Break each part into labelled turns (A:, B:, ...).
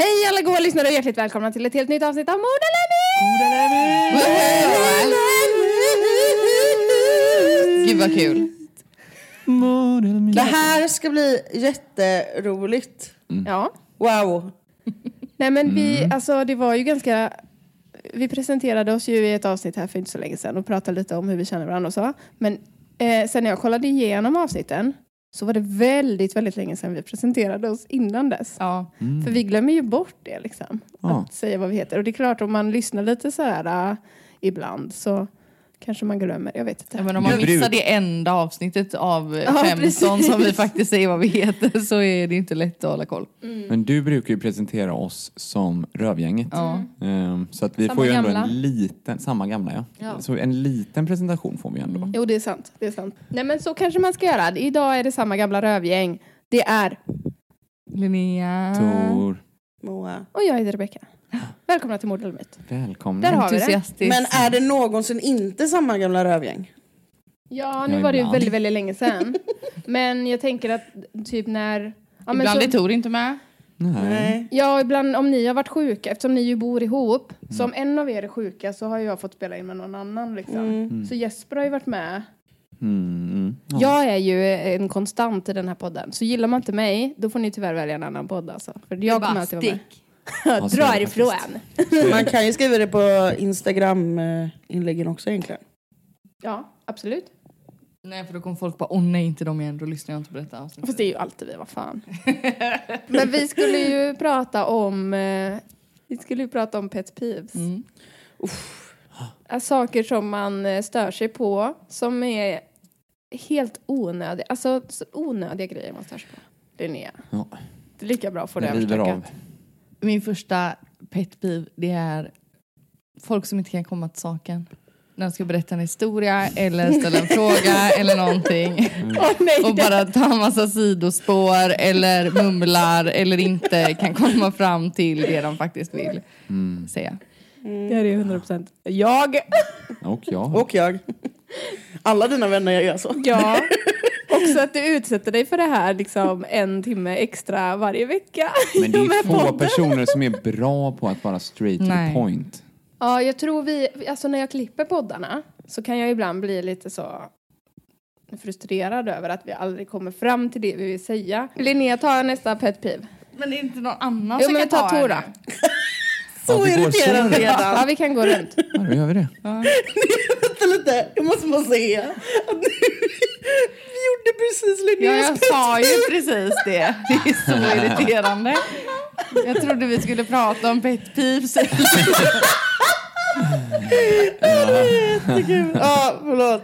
A: Hej alla goa lyssnare och hjärtligt välkomna till ett helt nytt avsnitt av Mord
B: Gud vad kul.
C: Det här ska bli jätteroligt.
A: Ja.
C: Wow.
A: Nej men vi, alltså det var ju ganska... Vi presenterade oss ju i ett avsnitt här för inte så länge sedan och pratade lite om hur vi känner varandra och så. Men eh, sen när jag kollade igenom avsnitten så var det väldigt, väldigt länge sedan vi presenterade oss innan dess.
B: Ja.
A: För vi glömmer ju bort det liksom.
D: Ja.
A: Att säga vad vi heter. Och det är klart om man lyssnar lite så här äh, ibland så kanske man glömmer. Jag vet inte.
B: Ja, men om man
D: Jag
B: missar
D: bruk-
B: det enda avsnittet av
A: Ja,
B: 15
A: precis.
B: som vi faktiskt säger vad vi heter så är det inte lätt att hålla koll.
D: Men du brukar ju presentera oss som Rövgänget.
B: Ja.
D: Ehm, Så att vi
A: Samma
D: får ju ändå
A: gamla.
D: en liten, samma gamla ja.
A: Ja.
D: Så en liten presentation får vi ändå.
A: Jo, det är sant. Det är sant. Nej, men så kanske man ska göra. Idag är det samma gamla rövgäng. Det är...
B: Linnea.
D: Tor,
C: Moa.
A: Och jag heter Rebecka. Välkomna till Mord eller Myt.
D: välkomna.
A: Där har vi det.
C: Men är det någonsin inte samma gamla rövgäng?
A: Ja, nu
D: Ja,
A: var det ju
D: ibland.
A: väldigt, väldigt länge sedan. men jag tänker att typ när... Ja, men
B: Ibland
A: så,
B: är Tor inte med.
D: Nej.
A: Ja, ibland om ni har varit sjuka, eftersom ni ju bor ihop.
D: Mm.
A: Så om en av er är sjuka så har jag fått spela in med någon annan liksom. Så Jesper har ju varit med.
D: Mm, mm. Ja.
A: Jag är ju en konstant i den här podden. Så gillar man inte mig, då får ni tyvärr välja en annan podd alltså. För jag kommer alltid vara med. Dra
D: det
A: ifrån.
C: Man kan ju skriva det på Instagram-inläggen också egentligen.
A: Ja, absolut.
B: Nej för då kommer folk bara åh nej inte de igen, då lyssnar jag inte på detta avsnitt.
A: Fast det är ju alltid vi, vad fan. Men vi skulle ju prata om... Eh, vi skulle ju prata om pet peeves.
B: Mm.
A: Äh, Saker som man eh, stör sig på, som är helt onödiga. Alltså så onödiga grejer man stör sig på. Linnea,
D: Ja.
A: det är lika bra att få det
D: Jag river av.
B: Min första pet peeve det är folk som inte kan komma till saken. När de ska berätta en historia eller ställa en fråga eller någonting.
A: Åh nej,
B: Och
A: det,
B: bara ta en massa sidospår eller mumlar eller inte kan komma fram till det de faktiskt vill säga.
A: det här är ju 100 procent jag.
D: Och jag.
C: Och jag. Alla dina vänner gör så.
A: Ja. Också att du utsätter dig för det här liksom en timme extra varje vecka.
D: Men det är få
A: podden.
D: personer som är bra på att vara straight to
B: Nej.
D: the point.
A: Ja, jag tror vi, alltså när jag klipper poddarna så kan jag ibland bli lite så frustrerad över att vi aldrig kommer fram till det vi vill säga. Linnea, ta nästa pet peeve.
B: Men det är inte någon annan
A: Jo,
B: som
A: men
B: kan
A: tar
B: ta
A: Tora.
C: Så
D: Ja,
C: irriterande redan.
A: Ja, vi kan gå runt.
D: Ja, då gör vi det.
C: Vänta lite, jag måste bara säga att nu, precis
B: Ja,
C: Linneas
B: jag sa ju precis det. Det är så irriterande. Jag trodde vi skulle prata om pet peeves.
C: Jättekul. Ja, förlåt.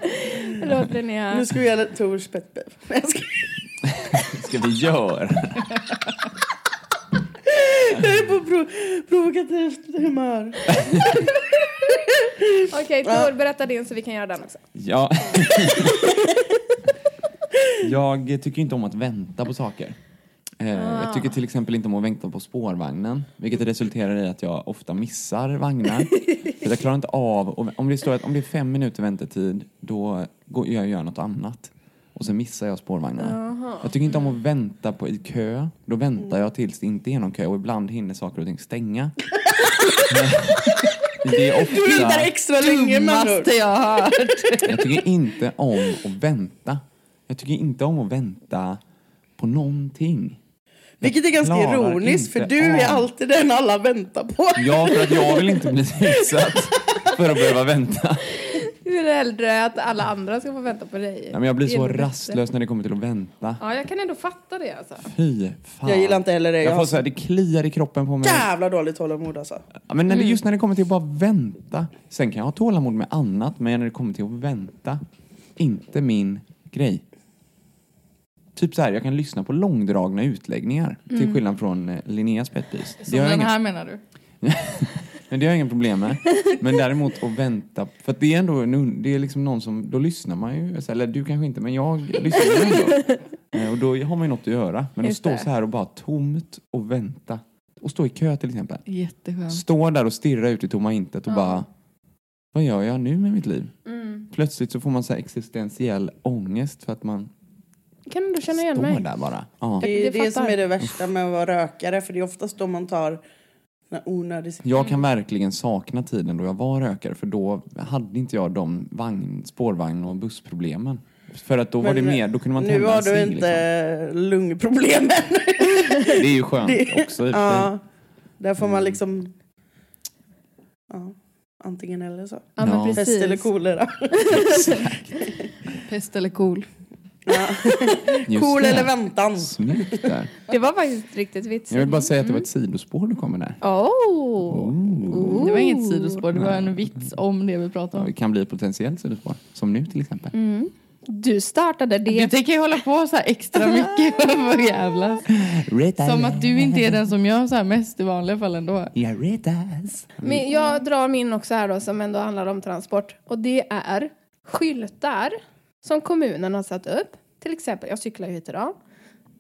A: Förlåt Linnea.
C: Nu ska vi göra Tors pet peeve. Skojar.
D: Ska vi göra?
C: Jag är på prov provokativt humör.
A: Okej, Tor, berätta din så vi kan göra den också.
D: Ja. jag tycker inte om att vänta på saker. Eh, Jag tycker till exempel inte om att vänta på spårvagnen, vilket resulterar i att jag ofta missar vagnar. För jag klarar inte av, och om det står att om det är fem minuter väntetid, då går jag och gör något annat. Och sen missar jag spårvagnarna. Jag tycker inte om att vänta på i kö. Då väntar jag tills det inte är någon kö och ibland hinner saker och ting stänga. Men det är
C: Du väntar
D: ofta...
C: extra länge med andra ord.
B: Jag har hört.
D: Jag tycker inte om att vänta. Jag tycker inte om att vänta på någonting.
C: Vilket är ganska
D: klarar
C: ironiskt för du är
D: av-
C: alltid den alla väntar på.
D: Ja, för att jag vill inte bli utsatt för att behöva vänta.
A: Du är hellre att alla andra ska få vänta på dig.
D: Ja, men jag blir
A: är
D: så rastlös när det kommer till att vänta.
A: Ja, jag kan ändå fatta det alltså.
D: Fy fan.
C: Jag gillar inte heller det.
D: Jag
C: Jag
D: får
C: har
D: så här, det kliar i kroppen på mig.
C: jävla dåligt tålamod alltså.
D: Ja, men när det, just när det kommer till att bara vänta. Sen kan jag ha tålamod med annat, men när det kommer till att vänta, inte min grej. Typ så här, jag kan lyssna på långdragna utläggningar, till skillnad från eh, Linneas petpris. Det
B: Som den
D: inga,
B: här menar du?
D: men det har jag inga problem med. Men däremot att vänta, för det är ändå en, det är liksom någon som, då lyssnar man ju, eller du kanske inte, men jag lyssnar ändå. Eh, Och då har man ju något att göra. Men att stå så här och bara tomt och vänta. Och stå i kö till exempel.
B: Jätteskönt.
D: Stå där och stirra ut i tomma intet och
B: Ja.
D: bara Vad gör jag nu med mitt liv?
A: Mm.
D: Plötsligt så får man så existentiell ångest för att man
A: Kan du känna igen
D: står
A: mig?
D: där bara. Ja.
C: Det är
A: Det
C: det som
A: fattar.
C: är det värsta med att vara rökare för det är oftast då man tar såna onödig...
D: Jag kan verkligen sakna tiden då jag var rökare för då hade inte jag de vagn, spårvagn och bussproblemen. För att då var det
C: Men
D: mer, då kunde man
C: Nu
D: tända
C: har
D: en
C: du
D: cigg,
C: inte lungproblemen.
D: liksom. Det är ju skönt
C: Det-
D: också i och för sig.
C: ja, där får man
D: Mm.
C: liksom... Ja, antingen eller så.
A: Ja, men
D: Ja.
C: Pest eller kolera.
B: Pest eller cool?
C: Ja. Cool
D: det.
C: eller väntan.
D: Snyggt där.
A: Det var faktiskt riktigt vitsigt.
D: Jag vill bara säga att det var ett sidospår du kommer där.
A: Oh.
D: Oh.
B: Det var inget sidospår, det var en vits om det vi pratade
D: Ja,
B: om.
D: det kan bli ett potentiellt sidospår. Som nu till exempel.
A: Mm. Du startade
B: Du
A: det.
B: tänker ju hålla på så här extra mycket för jävlas. Som att du inte är den som gör så här mest i vanliga fall ändå.
D: Jag retas.
A: Men jag drar min också här då som ändå handlar om transport. Och det är skyltar som kommunen har satt upp. Till exempel, jag cyklar ju hit idag.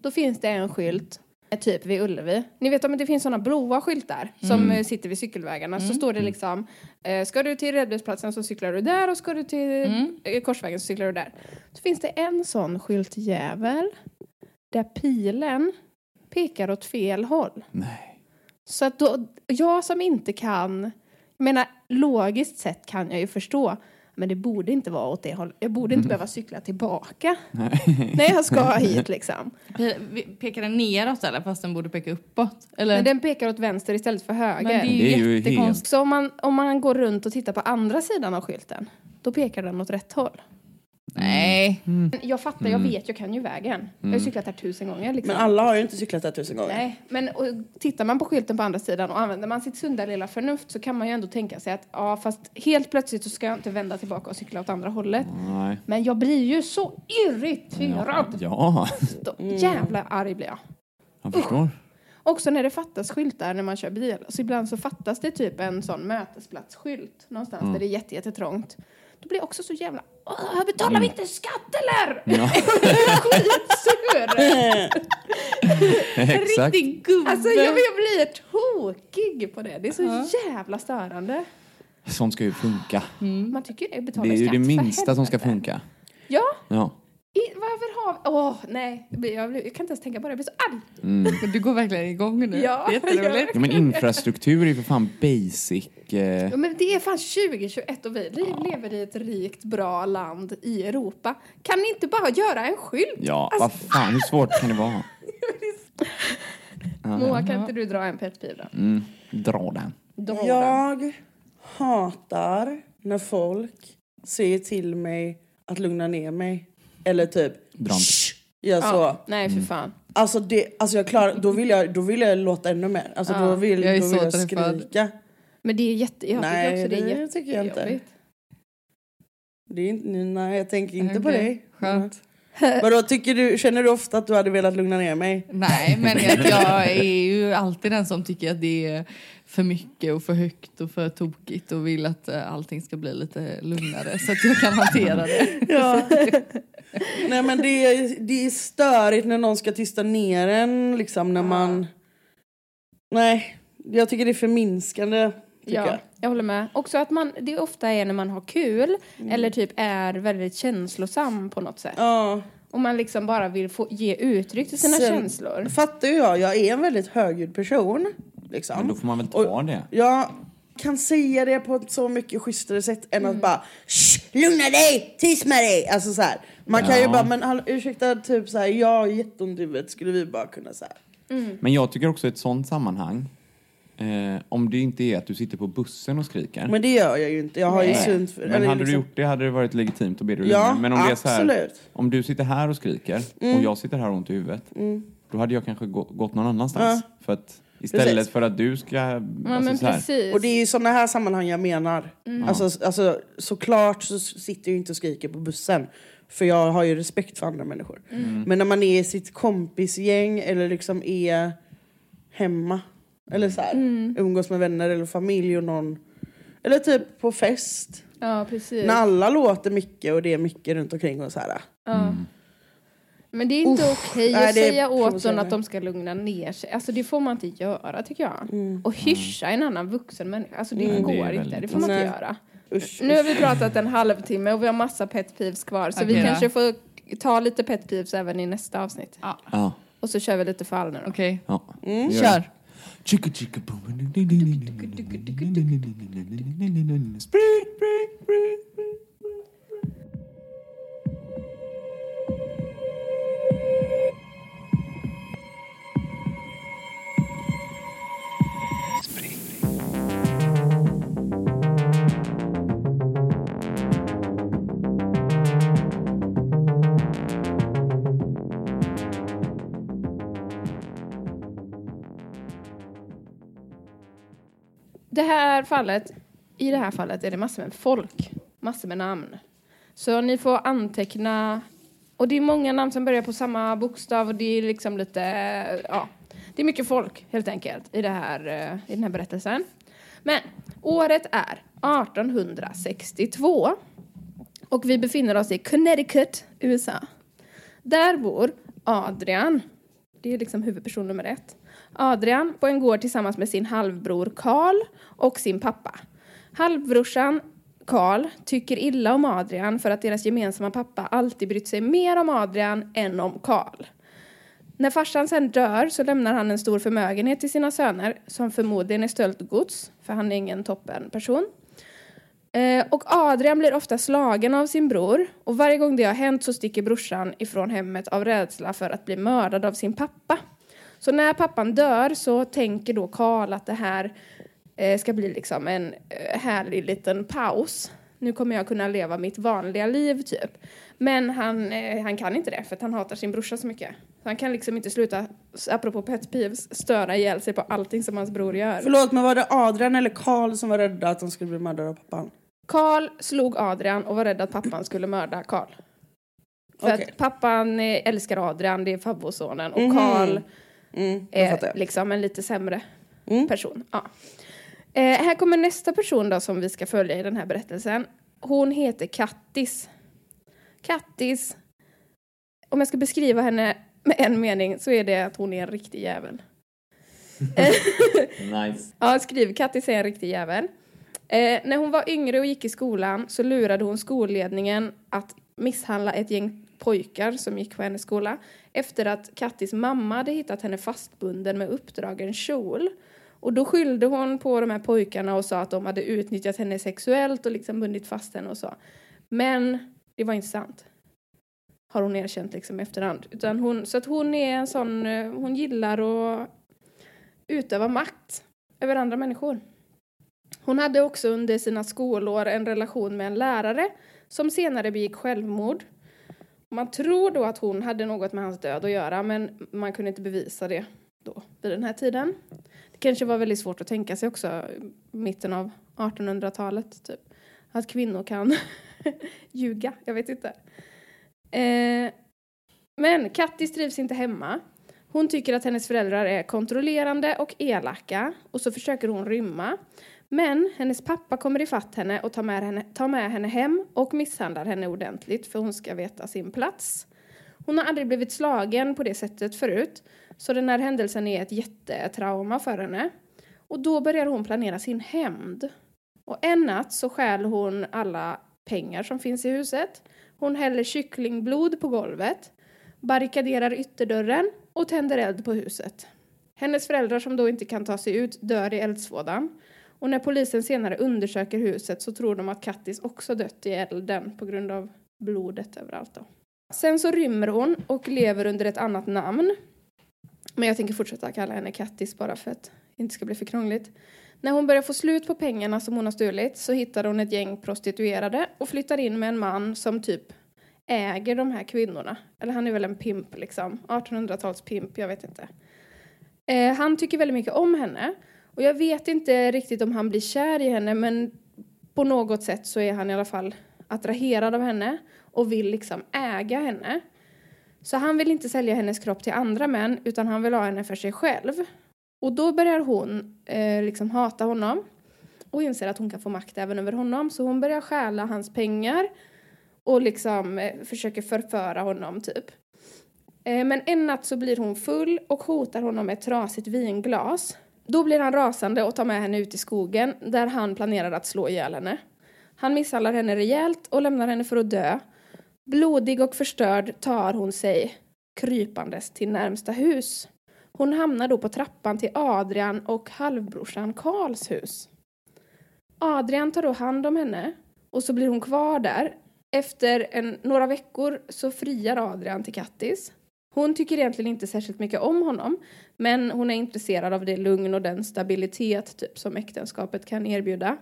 A: Då finns det en skylt, eh, typ vid Ullevi. Ni vet om det finns sådana blåa skyltar som eh, sitter vid cykelvägarna. Så står det liksom, eh, ska du till Redbergsplatsen så cyklar du där och ska du till eh, Korsvägen så cyklar du där. Så finns det en sån skyltjävel där pilen pekar åt fel håll.
D: Nej.
A: Så att då, jag som inte kan, jag menar logiskt sett kan jag ju förstå, men det borde inte vara åt det hållet. Jag borde inte behöva cykla tillbaka när jag ska hit liksom.
B: Pekar den neråt eller fast den borde peka uppåt? Eller?
A: Men den pekar åt vänster istället för höger.
B: Men det är ju,
D: Det är ju
B: jättekonstigt.
A: Så om man, om man går runt och tittar på andra sidan av skylten, då pekar den åt rätt håll.
B: Nej.
A: Men Jag fattar, jag vet, jag kan ju vägen. Jag har ju cyklat här tusen gånger liksom.
C: Men alla har ju inte cyklat där tusen gånger.
A: Nej, men och, tittar man på skylten på andra sidan och använder man sitt sunda lilla förnuft så kan man ju ändå tänka sig att ja, fast helt plötsligt så ska jag inte vända tillbaka och cykla åt andra hållet.
D: Nej.
A: Men jag blir ju så irriterad.
D: Ja,
A: Då Jävla arg blir jag.
D: jag förstår.
A: Också när det fattas skyltar när man kör bil. Så ibland så fattas det typ en sån mötesplatsskylt någonstans
D: Mm.
A: där det är jätte, jättetrångt. Då blir jag också så jävla... Åh, betalar vi inte skatt eller?
D: Mm. Ja.
A: Skitsur!
D: Exakt.
B: Riktig gubbe.
A: Alltså jag, jag blir tokig på det. Det är så jävla störande.
D: Sånt ska ju funka.
A: Man tycker det. Betala
D: Det är ju det minsta som ska funka.
A: Ja,
D: Ja.
A: I, varför har vi... Åh, nej. Jag, blir, jag, kan inte ens tänka på det. Jag blir så arg.
B: Men Du går verkligen igång nu.
A: Ja,
B: Jätteroligt.
D: ja, men infrastruktur är ju för fan basic. Eh,
A: Ja, men det är fan 2021 och vi li- lever i ett rikt, bra land i Europa. Kan ni inte bara göra en skylt?
D: ja,
A: Alltså-
D: vad fan, hur svårt kan det vara?
A: Moa, kan inte du dra en petpiv då?
D: Mm, dra den.
A: Dra den.
C: Jag hatar när folk säger till mig att lugna ner mig. Eller typ "Shh", gör så.
A: Ja, nej, för fan.
C: Alltså, det, alltså jag klarar, då, vill jag, då vill jag låta ännu mer. Alltså
A: Ja,
C: då vill
B: jag är
C: då vill jag skrika.
A: Men det är jätte... Jag
C: Nej,
A: tycker också det är
C: det tycker jag inte. Det är inte, nej, jag tänker inte på
B: Okej,
C: dig.
B: Skönt.
C: Vadå, tycker du, känner du ofta att du hade velat lugna ner mig?
B: Nej, men jag, jag är ju alltid den som tycker att det är för mycket och för högt och för tokigt och vill att eh, allting ska bli lite lugnare så att jag kan hantera det.
C: Ja. Nej men det är, det är störigt när någon ska tysta ner en liksom när man... Nej, jag tycker det är förminskande.
A: Ja,
C: jag.
A: jag håller med. Också att man, det ofta är när man har kul
C: Mm.
A: eller typ är väldigt känslosam på något sätt.
C: Ja.
A: Och man liksom bara vill få ge uttryck till sina
C: Sen-
A: känslor.
C: Fattar ju jag, jag är en väldigt högljudd person. Liksom.
D: Men då får man väl ta
C: Och-
D: det.
C: Jag kan säga det på ett så mycket schysstare sätt än
A: Mm.
C: att bara Shh, lugna dig, tyst med dig. Alltså så här. Man kan ju
D: Ja.
C: bara, men hallå, ursäkta, typ så här, jag har jätteont i huvudet, skulle vi bara kunna så här.
A: Mm.
D: Men jag tycker också i ett sånt sammanhang, eh, om det inte är att du sitter på bussen och skriker.
C: Men det gör jag ju inte. Jag har ju
D: Nej.
C: sunt för...
D: Men
C: eller
D: hade du
C: liksom-
D: gjort det hade det varit legitimt att be dig
C: Ja,
D: lugna. Men om det är så här,
C: absolut.
D: om du sitter här och skriker och jag sitter här och har ont i huvudet, då hade jag kanske gå, gått någon annanstans. För att istället
C: Precis.
D: för att du ska...
A: Ja,
D: alltså
A: men
D: så här,
A: precis.
C: Och det är i sådana här sammanhang jag menar.
A: Mm.
C: Alltså, alltså, såklart så sitter jag ju inte och skriker på bussen. För jag har ju respekt för andra människor.
A: Mm.
C: Men när man är i sitt kompisgäng eller liksom är hemma. Eller så här,
A: Mm.
C: umgås med vänner eller familj och någon. Eller typ på fest.
A: Ja, precis.
C: När alla låter mycket och det är mycket runt omkring och så här.
A: Ja. Men det är inte
C: Uff,
A: okej
C: nej,
A: att
C: är
A: säga åt dem att de ska lugna ner sig. Alltså det får man inte göra tycker jag.
C: Mm.
A: Och hyscha en annan vuxen människa. Alltså det
D: Mm.
A: går
D: Det
A: inte. Det får man inte
C: Nej.
A: göra.
C: Usch,
A: Nu har vi pratat en halvtimme och vi har massa pet peeves kvar. Så vi
B: Okej då.
A: kanske får ta lite pet peeves även i nästa avsnitt.
B: Ja,
D: Ja,
A: Och så kör vi lite fall nu då.
B: okej.
D: ja.
C: Mm.
B: Kör.
D: Chicka, chicka, boom. Spring, spring, spring, spring.
A: Fallet, i det här fallet är det massor med folk, massor med namn. Så ni får anteckna, och det är många namn som börjar på samma bokstav och det är liksom lite, ja, det är mycket folk helt enkelt i, det här, eh, i den här berättelsen. Men året är 1862 och vi befinner oss i Connecticut, USA. Där bor Adrian, det är liksom huvudperson nummer ett. Adrian på en gård tillsammans med sin halvbror Karl och sin pappa. Halvbrorsan Karl tycker illa om Adrian för att deras gemensamma pappa alltid brytt sig mer om Adrian än om Karl. När farsan sen dör så lämnar han en stor förmögenhet till sina söner som förmodligen är stöldgods, för han är ingen toppen person. Eh, och Adrian blir ofta slagen av sin bror och varje gång det har hänt så sticker brorsan ifrån hemmet av rädsla för att bli mördad av sin pappa. Så när pappan dör så tänker då Karl att det här eh, ska bli liksom en eh, härlig liten paus. Nu kommer jag kunna leva mitt vanliga liv typ. Men han, eh, han kan inte det för att han hatar sin brorsa så mycket. Så han kan liksom inte sluta, apropå pet peeves, störa ihjäl sig på allting som hans bror gör.
C: Förlåt men var det Adrian eller Karl som var rädda att de skulle bli mördade av pappan?
A: Karl slog Adrian och var rädd att pappan skulle mörda Karl. För
C: Okej.
A: att pappan eh, älskar Adrian, det är farbrorsonen, och
C: Mhm.
A: Karl
C: Mm, jag fattar.
A: är liksom en lite sämre
C: Mm.
A: person. Ja. Eh, här kommer nästa person då som vi ska följa i den här berättelsen. Hon heter Kattis. Kattis, om jag ska beskriva henne med en mening så är det att hon är en riktig jävel.
D: Nice.
A: Ja, skriv Kattis är en riktig jävel. Eh, när hon var yngre och gick i skolan så lurade hon skolledningen att misshandla ett gäng pojkar som gick på hennes skola efter att Kattis mamma hade hittat henne fastbunden med uppdragen kjol. Och då skyllde hon på de här pojkarna och sa att de hade utnyttjat henne sexuellt och liksom bundit fast henne och så. Men det var inte sant. Har hon erkänt liksom i efterhand. Utan hon, så att hon är en sån, eh, hon gillar att utöva makt över andra människor. Hon hade också under sina skolår en relation med en lärare som senare begick självmord. Man tror då att hon hade något med hans död att göra men man kunde inte bevisa det då vid den här tiden. Det kanske var väldigt svårt att tänka sig också i mitten av 1800-talet typ. Att kvinnor kan ljuga, jag vet inte. Eh, men Kattis trivs inte hemma. Hon tycker att hennes föräldrar är kontrollerande och elaka och så försöker hon rymma. Men hennes pappa kommer ifatt henne och tar med henne, tar med henne hem och misshandlar henne ordentligt för hon ska veta sin plats. Hon har aldrig blivit slagen på det sättet förut så den här händelsen är ett jättetrauma för henne. Och då börjar hon planera sin hämnd. Och en natt så stjäl hon alla pengar som finns i huset. Hon häller kycklingblod på golvet, barrikaderar ytterdörren och tänder eld på huset. Hennes föräldrar som då inte kan ta sig ut dör i eldsvådan. Och när polisen senare undersöker huset så tror de att Kattis också dött i elden på grund av blodet överallt. Då. Sen så rymmer hon och lever under ett annat namn. Men jag tänker fortsätta kalla henne Kattis bara för att det inte ska bli för krångligt. När hon börjar få slut på pengarna som hon har stulit så hittar hon ett gäng prostituerade och flyttar in med en man som typ äger de här kvinnorna. Eller han är väl en pimp liksom. 1800-tals pimp, jag vet inte. Eh, han tycker väldigt mycket om henne. Och jag vet inte riktigt om han blir kär i henne men på något sätt så är han i alla fall attraherad av henne och vill liksom äga henne. Så han vill inte sälja hennes kropp till andra män utan han vill ha henne för sig själv. Och då börjar hon eh, liksom hata honom och inser att hon kan få makt även över honom. Så hon börjar stjäla hans pengar och liksom eh, försöker förföra honom typ. Eh, men en natt så blir hon full och hotar honom med ett trasigt vinglas. Då blir han rasande och tar med henne ut i skogen där han planerar att slå ihjäl henne. Han misshandlar henne rejält och lämnar henne för att dö. Blodig och förstörd tar hon sig krypandes till närmsta hus. Hon hamnar då på trappan till Adrian och halvbrorsan Karls hus. Adrian tar då hand om henne och så blir hon kvar där. Efter en, några veckor så friar Adrian till Kattis. Hon tycker egentligen inte särskilt mycket om honom men hon är intresserad av det lugn och den stabilitet typ, som äktenskapet kan erbjuda.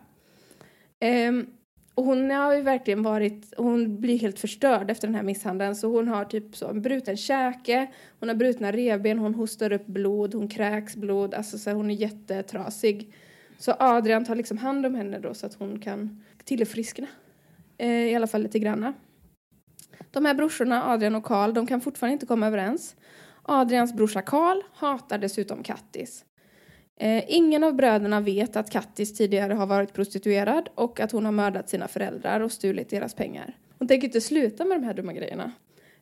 A: Um, och hon har ju verkligen varit, hon blir helt förstörd efter den här misshandeln så hon har typ så en bruten käke, hon har brutna revben, hon hostar upp blod, hon kräks blod, alltså så hon är jättetrasig. Så Adrian tar liksom hand om henne då så att hon kan tillfriskna. Eh, I alla fall lite granna. De här brorsorna, Adrian och Karl, de kan fortfarande inte komma överens. Adrians brorsa Karl hatar dessutom Kattis. Eh, ingen av bröderna vet att Kattis tidigare har varit prostituerad och att hon har mördat sina föräldrar och stulit deras pengar. Hon tänker inte sluta med de här dumma grejerna.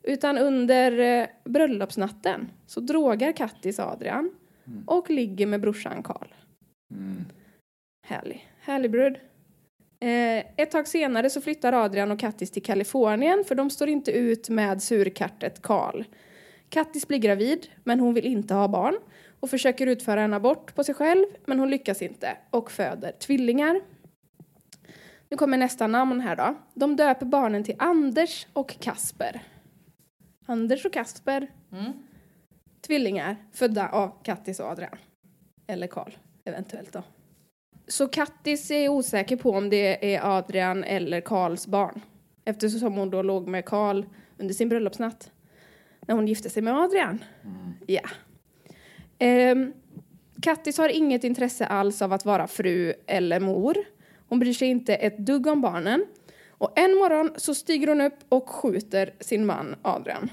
A: Utan under eh, bröllopsnatten så drogar Kattis Adrian och ligger med brorsan Karl. Härlig. Härlig brud. Eh, ett tag senare så flyttar Adrian och Kattis till Kalifornien för de står inte ut med surkartet Karl. Kattis blir gravid, men hon vill inte ha barn och försöker utföra en abort på sig själv, men hon lyckas inte och föder tvillingar. Nu kommer nästa namn här då. De döper barnen till Anders och Kasper. Anders och Kasper. Tvillingar födda av Kattis och Adrian. Eller Karl, eventuellt då. Så Kattis är osäker på om det är Adrian eller Karls barn. Eftersom hon då låg med Karl under sin bröllopsnatt. När hon gifte sig med Adrian. Ja. Ehm, Kattis har inget intresse alls av att vara fru eller mor. Hon bryr sig inte ett dugg om barnen. Och en morgon så stiger hon upp och skjuter sin man Adrian.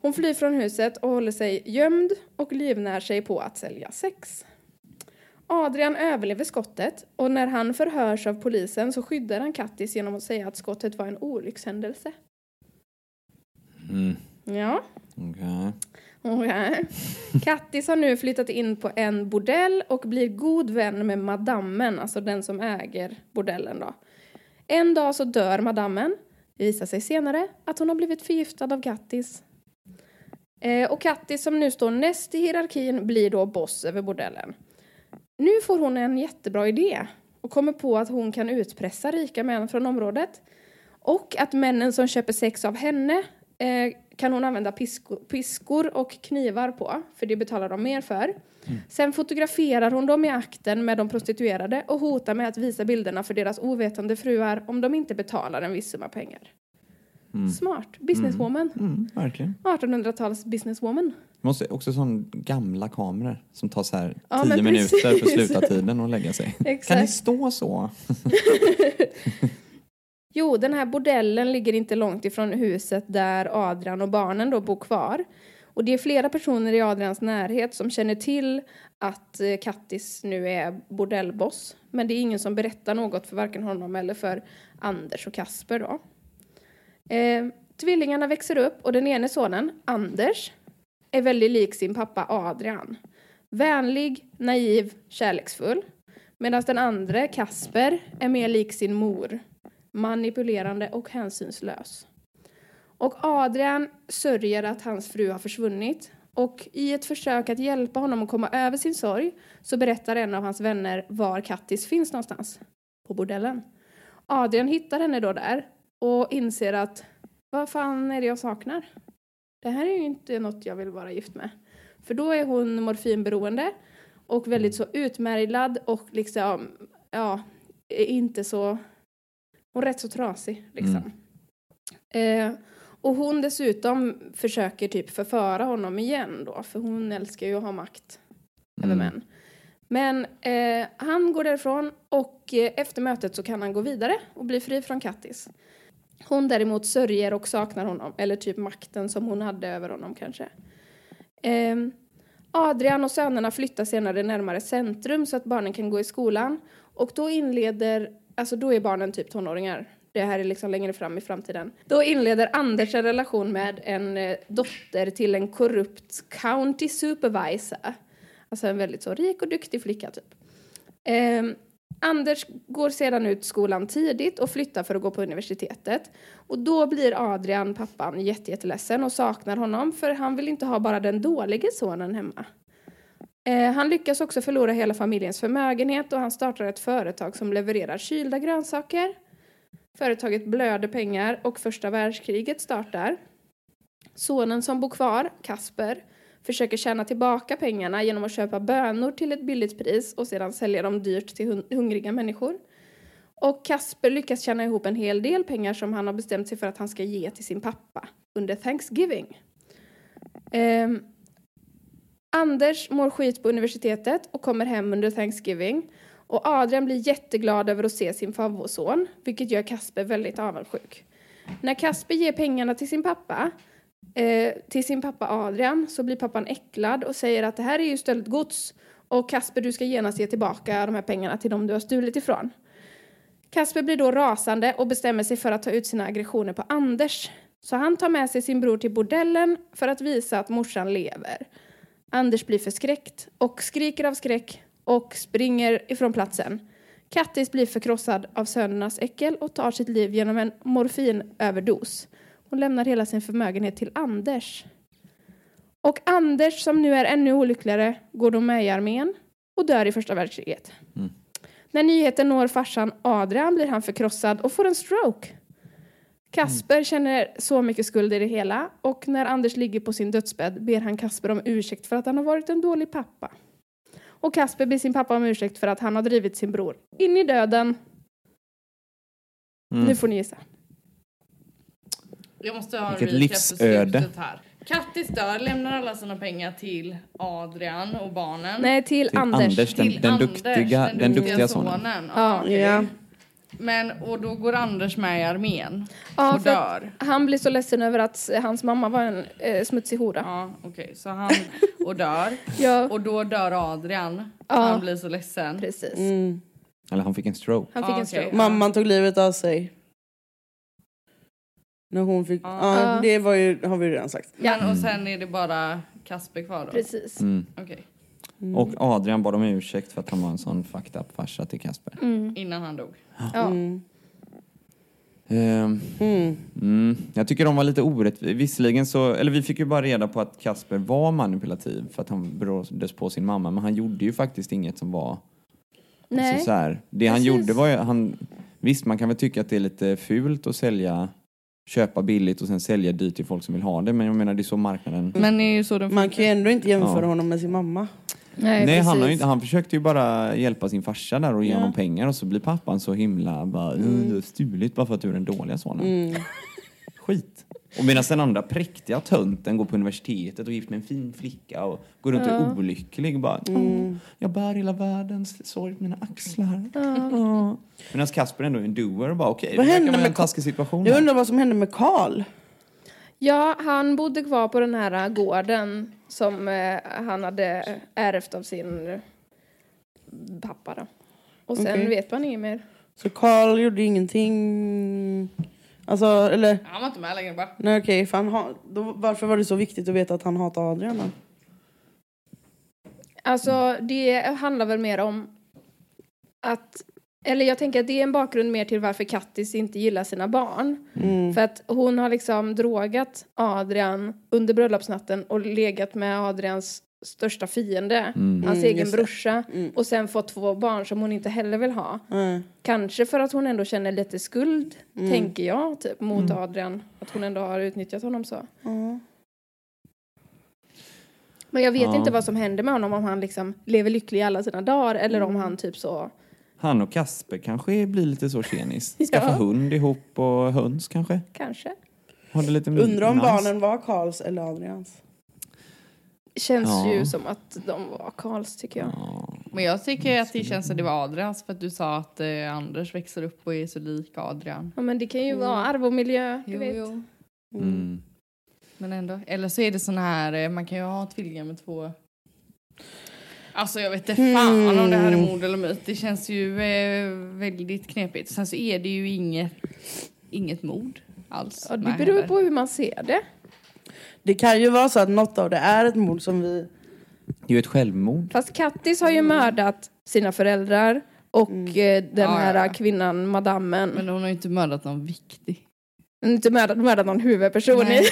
A: Hon flyr från huset och håller sig gömd och livnär sig på att sälja sex. Adrian överlever skottet och när han förhörs av polisen så skyddar han Kattis genom att säga att skottet var en olyckshändelse.
D: Mm.
A: Ja.
D: Okej.
A: Okej. Kattis har nu flyttat in på en bordell och blir god vän med madammen, alltså den som äger bordellen då. En dag så dör madammen. Det visar sig senare att hon har blivit förgiftad av Kattis. Eh, och Kattis som nu står näst i hierarkin blir då boss över bordellen. Nu får hon en jättebra idé och kommer på att hon kan utpressa rika män från området. Och att männen som köper sex av henne eh, kan hon använda pisko, piskor och knivar på, för det betalar de mer för. Sen fotograferar hon dem i akten med de prostituerade och hotar med att visa bilderna för deras ovetande fruar om de inte betalar en viss summa pengar. Smart. Businesswoman.
D: Mm, verkligen.
A: 1800-tals businesswoman.
D: Måste också sån gamla kameror som tar så här
A: Ja,
D: tio minuter för
A: precis.
D: slutartiden och lägga sig.
A: Exakt.
D: Kan ni stå så?
A: Jo, den här bordellen ligger inte långt ifrån huset där Adrian och barnen då bor kvar. Och det är flera personer i Adrians närhet som känner till att eh, Kattis nu är bordellboss. Men det är ingen som berättar något för varken honom eller för Anders och Kasper då. Eh, tvillingarna växer upp och den ene sonen, Anders, är väldigt lik sin pappa Adrian. Vänlig, naiv, kärleksfull. Medan den andra, Kasper, är mer lik sin mor. Manipulerande och hänsynslös. Och Adrian sörjer att hans fru har försvunnit. Och i ett försök att hjälpa honom att komma över sin sorg så berättar en av hans vänner var Kattis finns någonstans. På bordellen. Adrian hittar henne då där och inser att vad fan är det jag saknar? Det här är ju inte något jag vill vara gift med. För då är hon morfinberoende och väldigt så utmärglad och liksom, ja, inte så... Hon är rätt så trasig liksom. Eh, och hon dessutom försöker typ förföra honom igen då, för hon älskar ju att ha makt över
D: Mm.
A: män. Men eh, han går därifrån och eh, efter mötet så kan han gå vidare och bli fri från Kattis. Hon däremot sörjer och saknar honom, eller typ makten som hon hade över honom kanske. Um, Adrian och sönerna flyttar senare närmare centrum så att barnen kan gå i skolan. Och då inleder, alltså då är barnen typ tonåringar. Det här är liksom längre fram i framtiden. Då inleder Anders en relation med en eh, dotter till en korrupt county supervisor. Alltså en väldigt så rik och duktig flicka typ. Um, Anders går sedan ut skolan tidigt och flyttar för att gå på universitetet. Och då blir Adrian, pappan, jätte, jätteledsen och saknar honom för han vill inte ha bara den dåliga sonen hemma. Eh, han lyckas också förlora hela familjens förmögenhet och han startar ett företag som levererar kylda grönsaker. Företaget blöder pengar och första världskriget startar. Sonen som bor kvar, Kasper, försöker tjäna tillbaka pengarna genom att köpa bönor till ett billigt pris och sedan sälja dem dyrt till hun- hungriga människor. Och Kasper lyckas tjäna ihop en hel del pengar som han har bestämt sig för att han ska ge till sin pappa under Thanksgiving. Ehm, Anders mår skit på universitetet och kommer hem under Thanksgiving. Och Adrian blir jätteglad över att se sin favvoson vilket gör Kasper väldigt avundsjuk. När Kasper ger pengarna till sin pappa eh, till sin pappa Adrian så blir pappan äcklad och säger att det här är ju stöldgods och Kasper du ska genast ge tillbaka de här pengarna till dem du har stulit ifrån. Kasper blir då rasande och bestämmer sig för att ta ut sina aggressioner på Anders. Så han tar med sig sin bror till bordellen för att visa att morsan lever. Anders blir förskräckt och skriker av skräck och springer ifrån platsen. Kattis blir förkrossad av sönernas äckel och tar sitt liv genom en morfinöverdos. Hon lämnar hela sin förmögenhet till Anders. Och Anders, som nu är ännu olyckligare, går då med i armén och dör i första världskriget.
D: Mm.
A: När nyheten når farsan Adrian blir han förkrossad och får en stroke. Kasper känner så mycket skuld i det hela och när Anders ligger på sin dödsbädd ber han Kasper om ursäkt för att han har varit en dålig pappa. Och Kasper ber sin pappa om ursäkt för att han har drivit sin bror in i döden.
D: Mm.
A: Nu får ni gissa.
B: Jag måste ha
D: Vilket livsöde.
B: här. Kattis dör, lämnar alla sina pengar till Adrian och barnen.
A: Nej, till,
D: Till
A: Anders.
D: Anders, den,
B: till
D: den,
B: Anders,
D: duktiga, den duktiga sonen.
B: Ja,
A: Ja.
B: okej.
C: Ja.
B: Men, och då går Anders med i armén
A: Ja,
B: och dör.
A: han blir så ledsen över att hans mamma var en eh, smutsig hora.
B: Ja, okej. Så han och dör.
A: Ja,
B: Och då dör Adrian.
A: Ja.
B: Han blir så ledsen.
A: precis.
C: Mm.
D: Eller han fick en stroke.
A: Han fick
B: Ja,
A: en stroke.
C: Mamman tog livet av sig. När hon fick...
B: Ja.
C: Ja,
A: Ja.
C: det var ju, har vi redan sagt.
B: Men, och sen är det bara Kasper kvar då?
A: Precis.
D: Mm.
B: Okej.
D: Och Adrian bad om ursäkt för att han var en sån fucked up farsa till Kasper.
B: Innan han dog.
A: Ja.
C: Mm.
D: Ehm,
C: Mm.
D: mm, jag tycker de var lite orättvisa. Visserligen så, eller vi fick ju bara reda på att Kasper var manipulativ för att han beroddes på sin mamma. Men han gjorde ju faktiskt inget som var...
A: Nej.
D: Alltså så här, det han
A: Precis.
D: gjorde var ju, han, visst man kan väl tycka att det är lite fult att sälja, köpa billigt och sen sälja dyrt till folk som vill ha det. Men jag menar det är så marknaden...
B: Men det är ju så den
C: Man kan ju ändå inte jämföra
D: Ja.
C: honom med sin mamma.
A: Nej,
D: Nej, han, har ju, inte- han försökte ju bara hjälpa sin farsa där och ge
C: Ja.
D: honom pengar och så blir pappan så himla bara, mm. du har stulit bara för att du är den dåliga sonen.
C: Mm.
D: Skit. Och medan den andra präktiga tönten går på universitetet och är gift med en fin flicka och går runt och är olycklig bara,
C: Mm.
D: "Åh, jag bär hela världens sorg på mina axlar. Ja. Medan Kasper ändå är en doer och bara, okej,
C: Vad
D: det verkar
C: hände
D: vara
C: med
D: en taskig situation
C: Jag undrar vad som hände med Karl.
A: Ja, han bodde kvar på den här gården som eh, han hade ärvt av sin pappa. Då. Och sen
C: Okej.
A: vet man inget mer.
C: Så Karl gjorde ingenting... Alltså, eller...
B: Han var inte med längre bara.
C: Nej okej, han ha, då, varför var det så viktigt att veta att han hatar Adrian då?
A: Alltså, det handlar väl mer om att... Eller jag tänker att det är en bakgrund mer till varför Kattis inte gillar sina barn.
C: Mm.
A: För att hon har liksom drogat Adrian under bröllopsnatten och legat med Adrians största fiende,
D: Mm.
A: hans
C: Mm,
A: egen brorsa.
C: Mm.
A: Och sen fått två barn som hon inte heller vill ha.
C: Nej.
A: Kanske för att hon ändå känner lite skuld,
C: Mm.
A: tänker jag, typ, mot Adrian. Att hon ändå har utnyttjat honom så. Men jag vet
D: Ja.
A: inte vad som händer med honom om han liksom lever lycklig i alla sina dagar eller
C: Mm.
A: om han typ så...
D: Han och Kasper kanske blir lite så tjenis. Skaffa
A: Ja.
D: hund ihop och höns kanske.
A: Kanske.
C: Undrar om
D: nice.
C: barnen var Karls eller Adrians.
A: Känns
D: Ja.
A: ju som att de var Karls tycker jag.
D: Ja.
B: Men jag tycker att det känns som det var Adrians för att du sa att eh, Anders växer upp och är så lik Adrian.
A: Ja, men det kan ju
C: Mm.
A: vara arv och miljö, du
B: Jo,
A: vet.
B: jo.
D: Mm.
B: Men ändå. Eller så är det sån här, eh, man kan ju ha tvillingar med två... Alltså jag vet inte fan om det här är mord eller myt. Det känns ju eh, väldigt knepigt. Sen så är det ju inget, inget mord alls.
A: Ja, det beror på hur man ser det.
C: Det kan ju vara så att något av det är ett mord som vi...
D: Det är ju ett självmord.
A: Fast Kattis har ju mördat sina föräldrar och
C: Mm.
A: eh, den
B: Ja,
A: här
B: ja, ja.
A: kvinnan, madammen.
B: Men hon har ju inte mördat någon viktig.
A: Hon har inte mördat, mördat någon huvudperson
B: Nej,
A: i.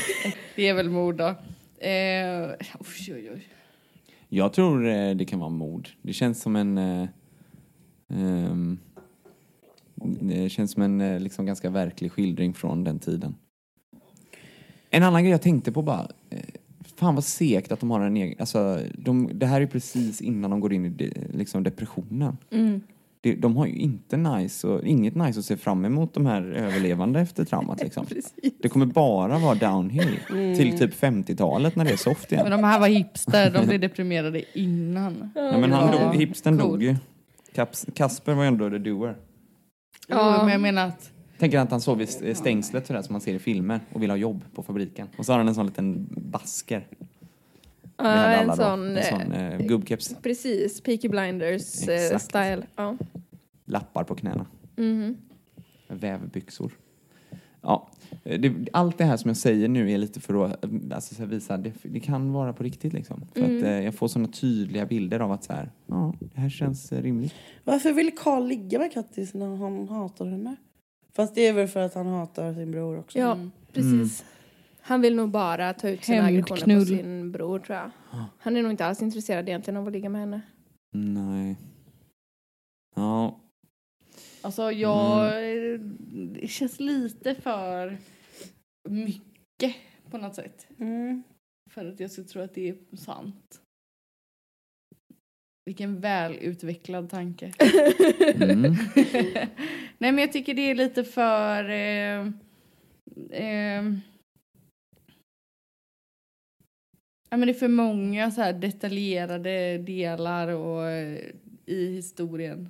B: det är väl mord då. Eh, oj, oj, oj.
D: Jag tror eh, det kan vara mord. Det känns som en... Eh, ehm, det känns som en eh, liksom ganska verklig skildring från den tiden. En annan grej jag tänkte på bara. Eh, fan vad segt att de har en egen... Alltså, de, det här är precis innan de går in i de, liksom depressionen.
A: Mm.
D: Det, de har ju inte nice och, inget nice att se fram emot de här överlevande efter traumat liksom. Det kommer bara vara downhill till typ 50-talet när det är soft igen.
B: Men de här var hipster, de blev deprimerade innan.
D: Ja, men han dog, hipstern
B: coolt.
D: dog ju. Kasper var ändå the doer.
B: Ja. men jag menar att
D: Tänker att han sov st- stängslet sådär som man ser i filmer och vill ha jobb på fabriken. Och så har han en sån liten basker.
A: Ja,
D: hade
A: en sån,
D: En sån
A: eh,
D: eh, gubbkeps.
A: Precis, Peaky Blinders eh, style. Ja.
D: Lappar på knäna.
A: Mhm.
D: Vävbyxor. Ja, eh, det, allt det här som jag säger nu är lite för att eh, alltså, visa att det, det kan vara på riktigt liksom. För
A: Mm.
D: att eh, jag får såna tydliga bilder av att så här, ja, det här känns eh, rimligt.
C: Varför vill Karl ligga med Kattis när han hatar henne? Fast det är väl för att han hatar sin bror också.
A: Ja,
B: Mm.
A: precis. Han vill nog bara ta ut sina aggressioner på sin bror tror jag. Han är nog inte alls intresserad egentligen av att ligga med henne.
D: Nej. Ja,
B: Alltså jag... Det känns lite för mycket på något sätt.
C: Mm.
B: För att jag skulle tro att det är sant. Vilken välutvecklad tanke.
D: mm.
B: Nej men jag tycker det är lite för... Eh, eh, ja, men det är för många så här detaljerade delar och, eh, i historien.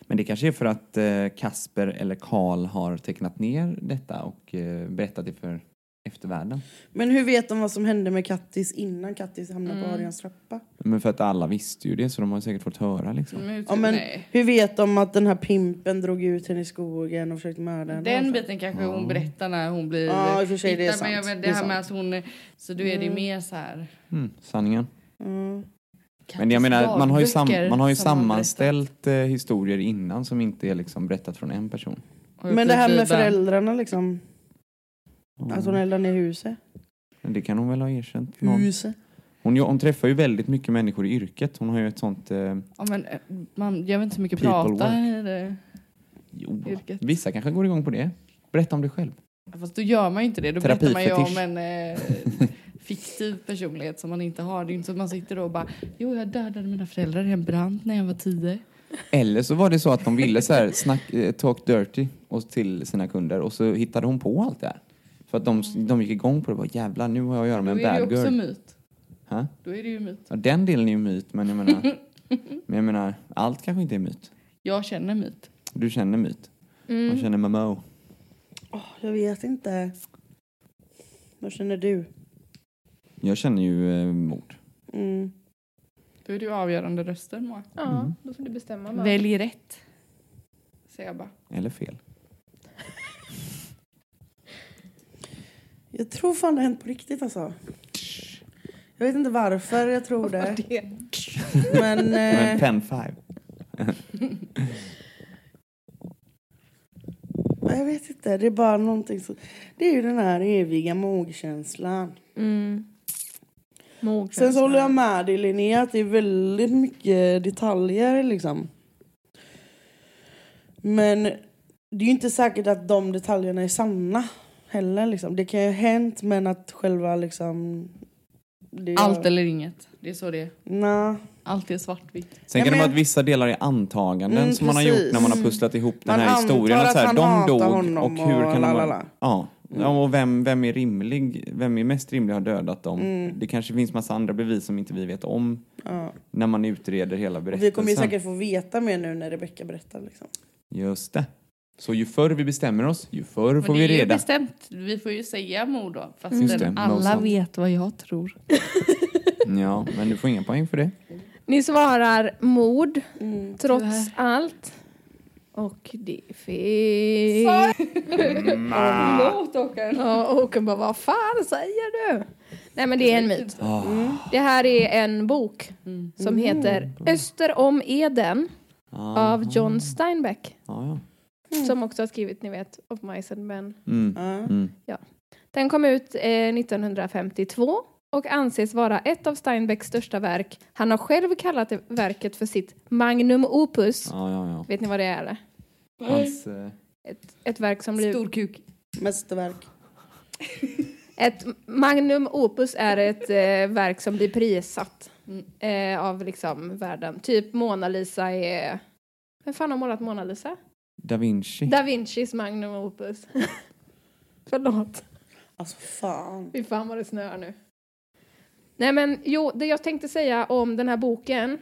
D: Men det kanske är för att eh, Kasper eller Karl har tecknat ner detta och eh, berättat det för eftervärlden.
C: Men hur vet de vad som hände med Kattis innan Kattis hamnade
B: Mm.
C: på Adrians trappa?
D: Men för att alla visste ju det så de har säkert fått höra liksom.
B: Men,
C: Ja, men
B: nej.
C: hur vet de att den här pimpen drog ut henne i skogen och försökte mörda henne?
B: Den biten kanske hon berättar när hon blir
C: Ja, i och för sig, det är
B: hittad, Men jag
C: sant.
B: vet,
C: Det
B: det
C: är
B: här med
C: sant.
B: att hon... Så då är det
C: Mm.
B: mer så här...
D: Mm, sanningen.
C: Mm.
D: Men jag menar, man har ju, sam,
B: dagböcker
D: man har ju
B: som
D: sammanställt eh, historier innan som inte är liksom berättat från en person.
C: Men det här med
B: Bibeln.
C: föräldrarna liksom.
D: Ja.
C: Att hon eldade ner huset.
D: Det kan hon väl ha erkänt. Någon.
C: Huset.
D: Hon, hon träffar ju väldigt mycket människor i yrket. Hon har ju ett sånt... Eh,
B: Ja, men eh, man gör väl inte så mycket prata i det.
D: jo,
B: Yrket.
D: vissa kanske går igång på det. Berätta om dig själv.
B: Fast då gör man ju inte det. Då berättar man ju om en eh, fiktiv personlighet som man inte har. Det är inte så att man sitter då och bara Jo, jag dödade mina föräldrar i en brand när jag var tio.
D: Eller så var det så att de ville så här snack, eh, talk dirty och till sina kunder och så hittade hon på allt det här. För att de, de gick igång på det. Bara, Jävlar, nu har jag att göra med
B: Då
D: en
B: är det ju
D: bad
B: också
D: girl.
B: myt.
D: Ha?
B: Då är det ju myt.
D: Ja, den delen är ju myt, men jag menar... men jag menar, allt kanske inte är myt.
B: Jag känner myt.
D: Du känner myt.
A: Mm.
D: Man känner Momo.
C: Åh, jag vet inte. Vad känner du?
D: Jag känner ju eh, mord.
C: Mm.
B: Då är det ju avgörande röster, Moa.
A: Ja, då får du bestämma. Välj.
B: Välj rätt. Säger jag bara.
D: Eller fel.
C: Jag tror fan det har hänt på riktigt alltså. Jag vet inte varför jag tror det. Men...
D: Men
C: Eh,
D: pen five.
C: jag vet inte, det är bara någonting som... Det är ju den här eviga mogkänslan.
A: Mm.
C: Sen så håller jag med dig Linnea att det är väldigt mycket detaljer liksom. Men det är ju inte säkert att de detaljerna är sanna heller liksom. Det kan ju ha hänt men att själva liksom Det
B: Allt eller inget. Det är så det är.
C: Nej.
B: Allt är svartvitt.
D: Sen
C: Ja,
D: kan det
C: men-
D: vara att vissa delar är antaganden
C: Mm,
D: som man har
C: precis.
D: gjort när man har pusslat ihop den
C: Man
D: här historien. Att så här, de
C: hatar
D: dog
C: honom
D: och hur
C: och
D: kan de
C: lalala.
D: vara... Ja. ja, och vem, vem är rimlig? Vem är mest rimlig att ha dödat dem?
C: Mm.
D: Det kanske finns massa andra bevis som inte vi vet om när man utreder hela
C: Och
D: berättelsen.
C: vi kommer ju säkert få veta mer nu när Rebecca berättar. Liksom.
D: Just det. Så ju förr vi bestämmer oss, ju förr
B: Men
D: får
B: det
D: vi
B: är ju
D: reda.
B: bestämt. Vi får ju säga mord då. Fast
D: Just det,
B: alla
D: Mozart.
B: vet vad jag tror.
D: Ja, men du får inga poäng för det.
A: Ni svarar mord, trots
B: Tyvärr.
A: allt. Och det är fel.
B: Förlåt Håkan.
A: Ja, och Håkan bara, vad fan säger du? Nej men det är en myt.
D: Ah.
A: Det här är en bok som heter Öster om Eden
D: Ah.
A: av John Steinbeck.
D: Ja, ja.
A: Som också har skrivit, ni vet, Of Mice and Men.
D: Mm.
C: Ja.
D: Mm.
A: Den kom ut eh, 1952 och anses vara ett av Steinbecks största verk. Han har själv kallat det verket för sitt magnum opus.
D: Ja, ja, ja.
A: Vet ni vad det är? Eller?
D: Hans, eh,
A: Ett, ett verk som blir...
B: Stor kuk.
C: Mästerverk.
A: Ett magnum opus är ett eh, verk som blir prissatt eh, av liksom världen. Typ Mona Lisa är... Vem fan har målat Mona Lisa?
D: Da Vinci.
A: Da Vincis magnum opus. Förlåt.
C: Alltså fan.
A: Fy fan vad det snöar nu. Nej men jo, det jag tänkte säga om den här boken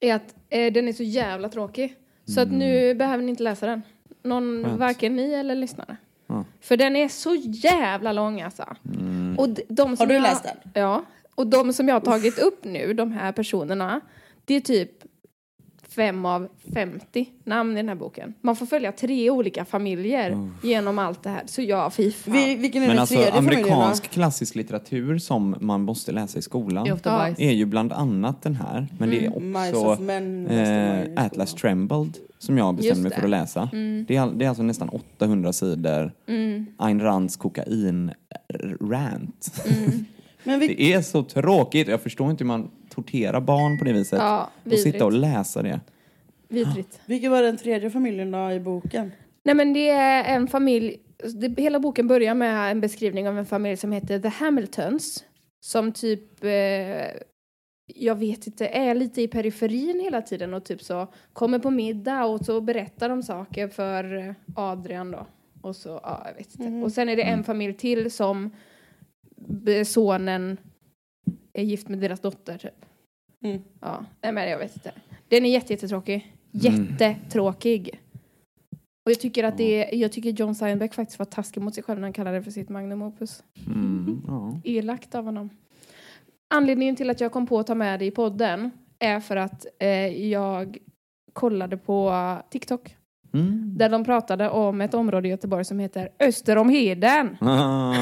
A: är att eh, den är så jävla tråkig. Så att nu behöver ni inte läsa den. Någon,
D: Skönt.
A: varken ni eller lyssnarna.
D: Ja.
A: För den är så jävla lång alltså.
D: Mm.
A: Och de, de som
C: Har du
A: jag,
C: läst den?
A: Ja. Och de som jag har tagit upp nu, de här personerna, det är typ fem av 50 namn i den här boken. Man får följa tre olika familjer genom allt det här. Så ja, fy fan.
C: Vi, vilken är
D: Men
C: den
D: alltså
C: tredje
D: amerikansk klassisk litteratur som man måste läsa i skolan
B: Det är
A: Ja.
D: ju bland annat den här. Men det är
C: Mice
D: också
C: Men
D: eh, Atlas Trembled som jag bestämde mig för att läsa. Det, är, det är alltså nästan 800 sidor Ayn Rands kokain-rant.
C: Men vi,
D: Det är så tråkigt. Jag förstår inte hur man torterar barn på det viset.
A: Ja,
D: och sitta och läsa det.
A: Vidrigt.
C: vilken var den tredje familjen då i boken?
A: Nej men det är en familj, det, hela boken börjar med en beskrivning av en familj som heter The Hamiltons. Som typ, eh, jag vet inte, är lite i periferin hela tiden och typ så kommer på middag och så berättar de saker för Adrian då. Och så, ja jag vet inte. Och sen är det en familj till som sonen är gift med deras dotter typ.
C: Mm.
A: Ja, nej men jag vet inte. Den är jätte, jättetråkig. Jättetråkig. Och jag tycker att det är, jag tycker John Steinbeck faktiskt var taskig mot sig själv när han kallade det för sitt magnum opus.
D: Mm, ja.
A: Elakt av honom. Anledningen till att jag kom på att ta med det i podden är för att eh, jag kollade på TikTok
D: Mm.
A: där de pratade om ett område i Göteborg som heter Öster om Heden.
D: Ah,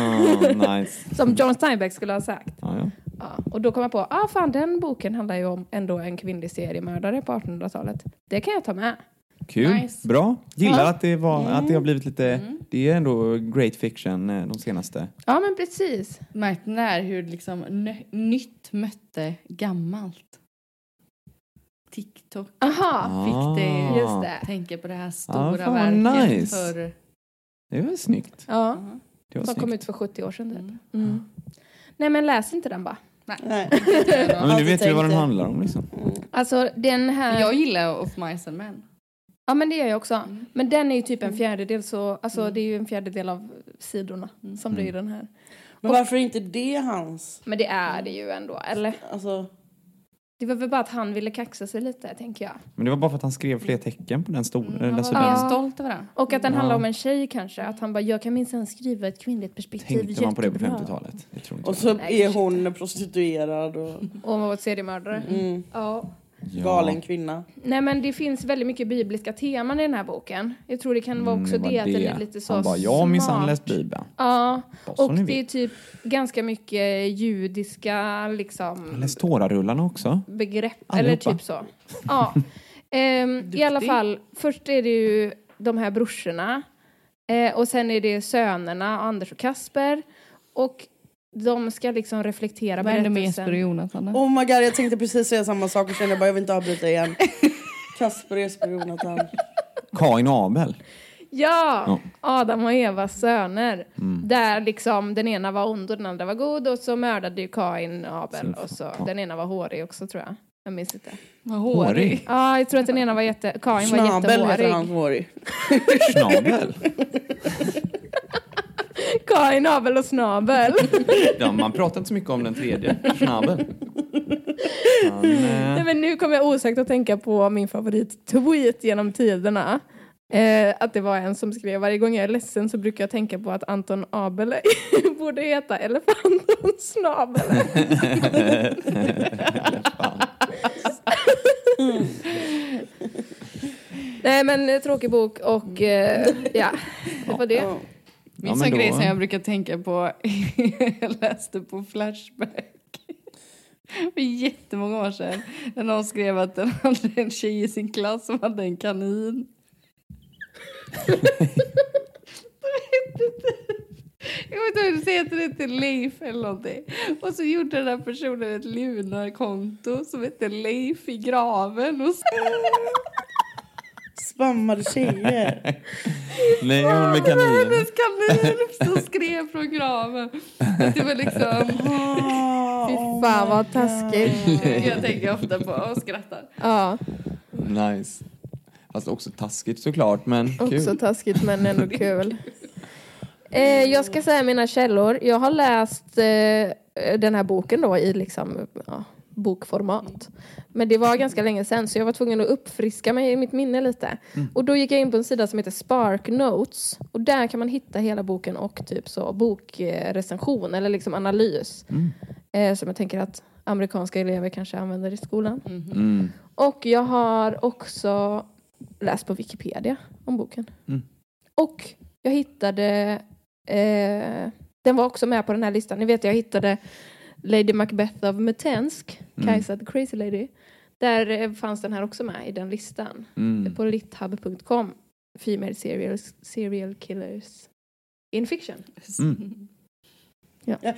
D: nice.
A: Som John Steinbeck skulle ha sagt.
D: Ja, ja.
A: Ja, och då kom jag på, ah fan den boken handlar ju om ändå en kvinnlig seriemördare på 1800-talet. Det kan jag ta med.
D: Kul,
B: Nice.
D: bra. Gillar
A: Ja.
D: att, det var, att det har blivit lite, det är ändå great fiction eh, de senaste.
A: Ja men precis.
B: Märkt när hur liksom nytt mötte gammalt. TikTok
A: Aha,
B: fick det
D: Ah.
A: just det.
B: tänka på det här
D: Ah,
B: stora
D: fan,
B: verket
D: nice.
B: för...
D: Det var snyggt.
A: Ja,
D: Det var
A: som kom ut för 70 år sedan typ.
B: Mm.
A: Mm. Nej men läs inte den bara.
C: Nej.
D: Ja, men du
C: Alltid
D: vet ju vad den handlar om liksom.
A: Alltså den här...
B: Jag gillar Of Mice and Men.
A: Ja men det gör jag också.
B: Mm.
A: Men den är ju typ en fjärdedel så, alltså det är ju en fjärdedel av sidorna som det är i den här.
C: Men varför är inte det hans?
A: Men det är det ju ändå, eller?
C: Alltså,
A: Det var väl bara att han ville kaxa sig lite, tänker jag.
D: Men det var bara för att han skrev fler tecken på den stora.
B: Han var
D: alltså den,
A: Ja.
B: stolt över den.
A: Och att den
D: Ja.
A: handlar om en tjej kanske. Att han bara, jag kan minsann skriva ett kvinnligt perspektiv
D: tänkte man på det på
A: jättebra."
D: 50-talet? Det tror inte
C: och så är hon prostituerad och
A: Och hon var seriemördare.
C: mm,
A: Ja.
D: Ja.
C: galen kvinna.
A: Nej men det finns väldigt mycket bibliska teman i den här boken. Jag tror det kan vara också
D: Mm,
A: det,
D: var
A: att den är lite så
D: Han bara, jag har minsann läst Bibeln.
A: Ja,
D: Bara
A: och det är typ ganska mycket judiska
D: Jag
A: liksom
D: läst Tårarullarna också.
A: begrepp.
D: Allihopa.
A: Eller typ så. Ja. Ehm, I alla fall, först är det ju de här brorsorna. Eh, och sen är det sönerna, Anders och Kasper. Och de ska liksom reflektera
B: Vad hände med Jesper och. Jonathan då?
C: Oh my god, jag tänkte precis säga samma sak och kände bara jag vill inte avbryta igen. Kasper, Jesper och Jonathan.
D: Kain och Abel.
A: Ja!
D: Ja.
A: Adam och Evas söner.
D: Mm.
A: Där liksom den ena var ond och den andra var god och så mördade ju Kain Abel och så den ena var hårig också tror jag. Jag minns inte.
B: Vad
D: Hårig?
B: hårig.
A: Ja, jag tror att den ena var jätte... Kain var
C: Snabel heter
A: jättehårig.
C: han hårig.
D: Snabel.
A: Kain, Abel och snabel.
D: Ja, man pratar inte så mycket om den tredje. Snabel.
A: Nej, men nu kommer jag osökt att tänka på min favorit-tweet genom tiderna. Eh, att det var en som skrev varje gång jag är ledsen så brukar jag tänka på att Anton Abel borde heta Elefanten Snabel. Nej men eh, tråkig bok och eh, ja, det var det.
C: Ja.
D: Ja,
B: Minns
D: men
B: en
D: då-
B: grej som jag brukar tänka på. jag läste på Flashback. För jättemånga år sedan. När någon skrev att den hade en tjej i sin klass som hade en kanin. Jag vet inte heter det till Leif eller någonting. Och så gjorde den här personen ett Lunar-konto som hette Leif i graven. Och så,
C: Spammade tjejer.
D: Nej, hon med kaninen.
B: hennes kanin som skrev från graven. Att det var liksom...
A: Fy fan vad taskigt.
B: Jag tänker ofta på och skrattar.
A: Ja,
D: Nice. Fast också taskigt såklart, men
A: också
D: kul.
A: taskigt men ändå kul. Eh, jag ska säga mina källor. Jag har läst eh, den här boken då i liksom, ja, bokformat. Men det var ganska länge sedan så jag var tvungen att uppfriska mig i mitt minne lite. Och då gick jag in på en sida som heter Spark Notes. Och där kan man hitta hela boken och typ så bokrecension eller liksom analys. Eh, som jag tänker att amerikanska elever kanske använder i skolan.
D: Mm.
A: Och jag har också läst på Wikipedia om boken.
D: Mm.
A: Och jag hittade, eh, den var också med på den här listan. Ni vet jag hittade Lady Macbeth of Metensk,
D: Mm.
A: Kajsa the Crazy Lady. Där eh, fanns den här också med i den listan.
D: Mm.
A: På lithub.com. Female serial, serial killers in fiction.
D: Mm.
C: Ja.
B: Jag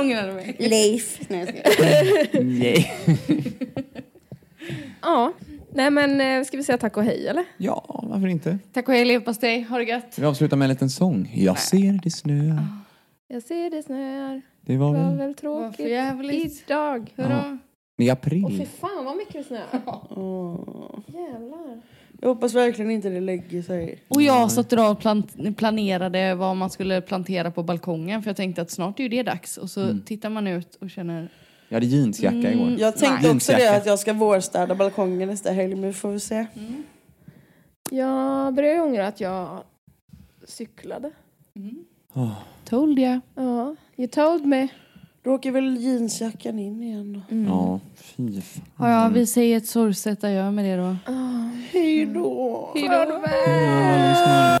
B: ångrar mig.
C: Leif. Nej.
D: Nej.
A: Ja, nej men eh, ska vi säga tack och hej eller?
D: Ja, varför inte?
B: Tack och hej leverpastej, ha det gött.
D: Vi avslutar med en liten sång. Jag ser det snö.
A: Jag ser det snöar,
D: Det var
A: det var
D: väl
A: tråkigt
B: jävligt.
A: idag.
B: Hurra.
D: i
A: Åh fy
D: april.
A: fan vad mycket det snöar.
C: Åh.
A: Jävlar.
C: Jag hoppas verkligen inte det lägger sig.
B: Och jag satt idag och plan- planerade vad man skulle plantera på balkongen för jag tänkte att snart är ju det dags och så tittar man ut och känner
D: Jag hade jeansjacka igår.
C: Jag tänkte
D: Nej.
C: också det att jag ska vårstäda balkongen nästa helg men vi får väl se.
A: Jag börjar ångra att jag cyklade.
D: Åh,
B: Told ya.
A: Ja, you told me.
C: Då åker väl jeansjackan in igen då.
D: Ja, fy fan.
B: Ja, ja, vi säger ett sorgset adjö med det då.
C: Hej då!
A: Farväl.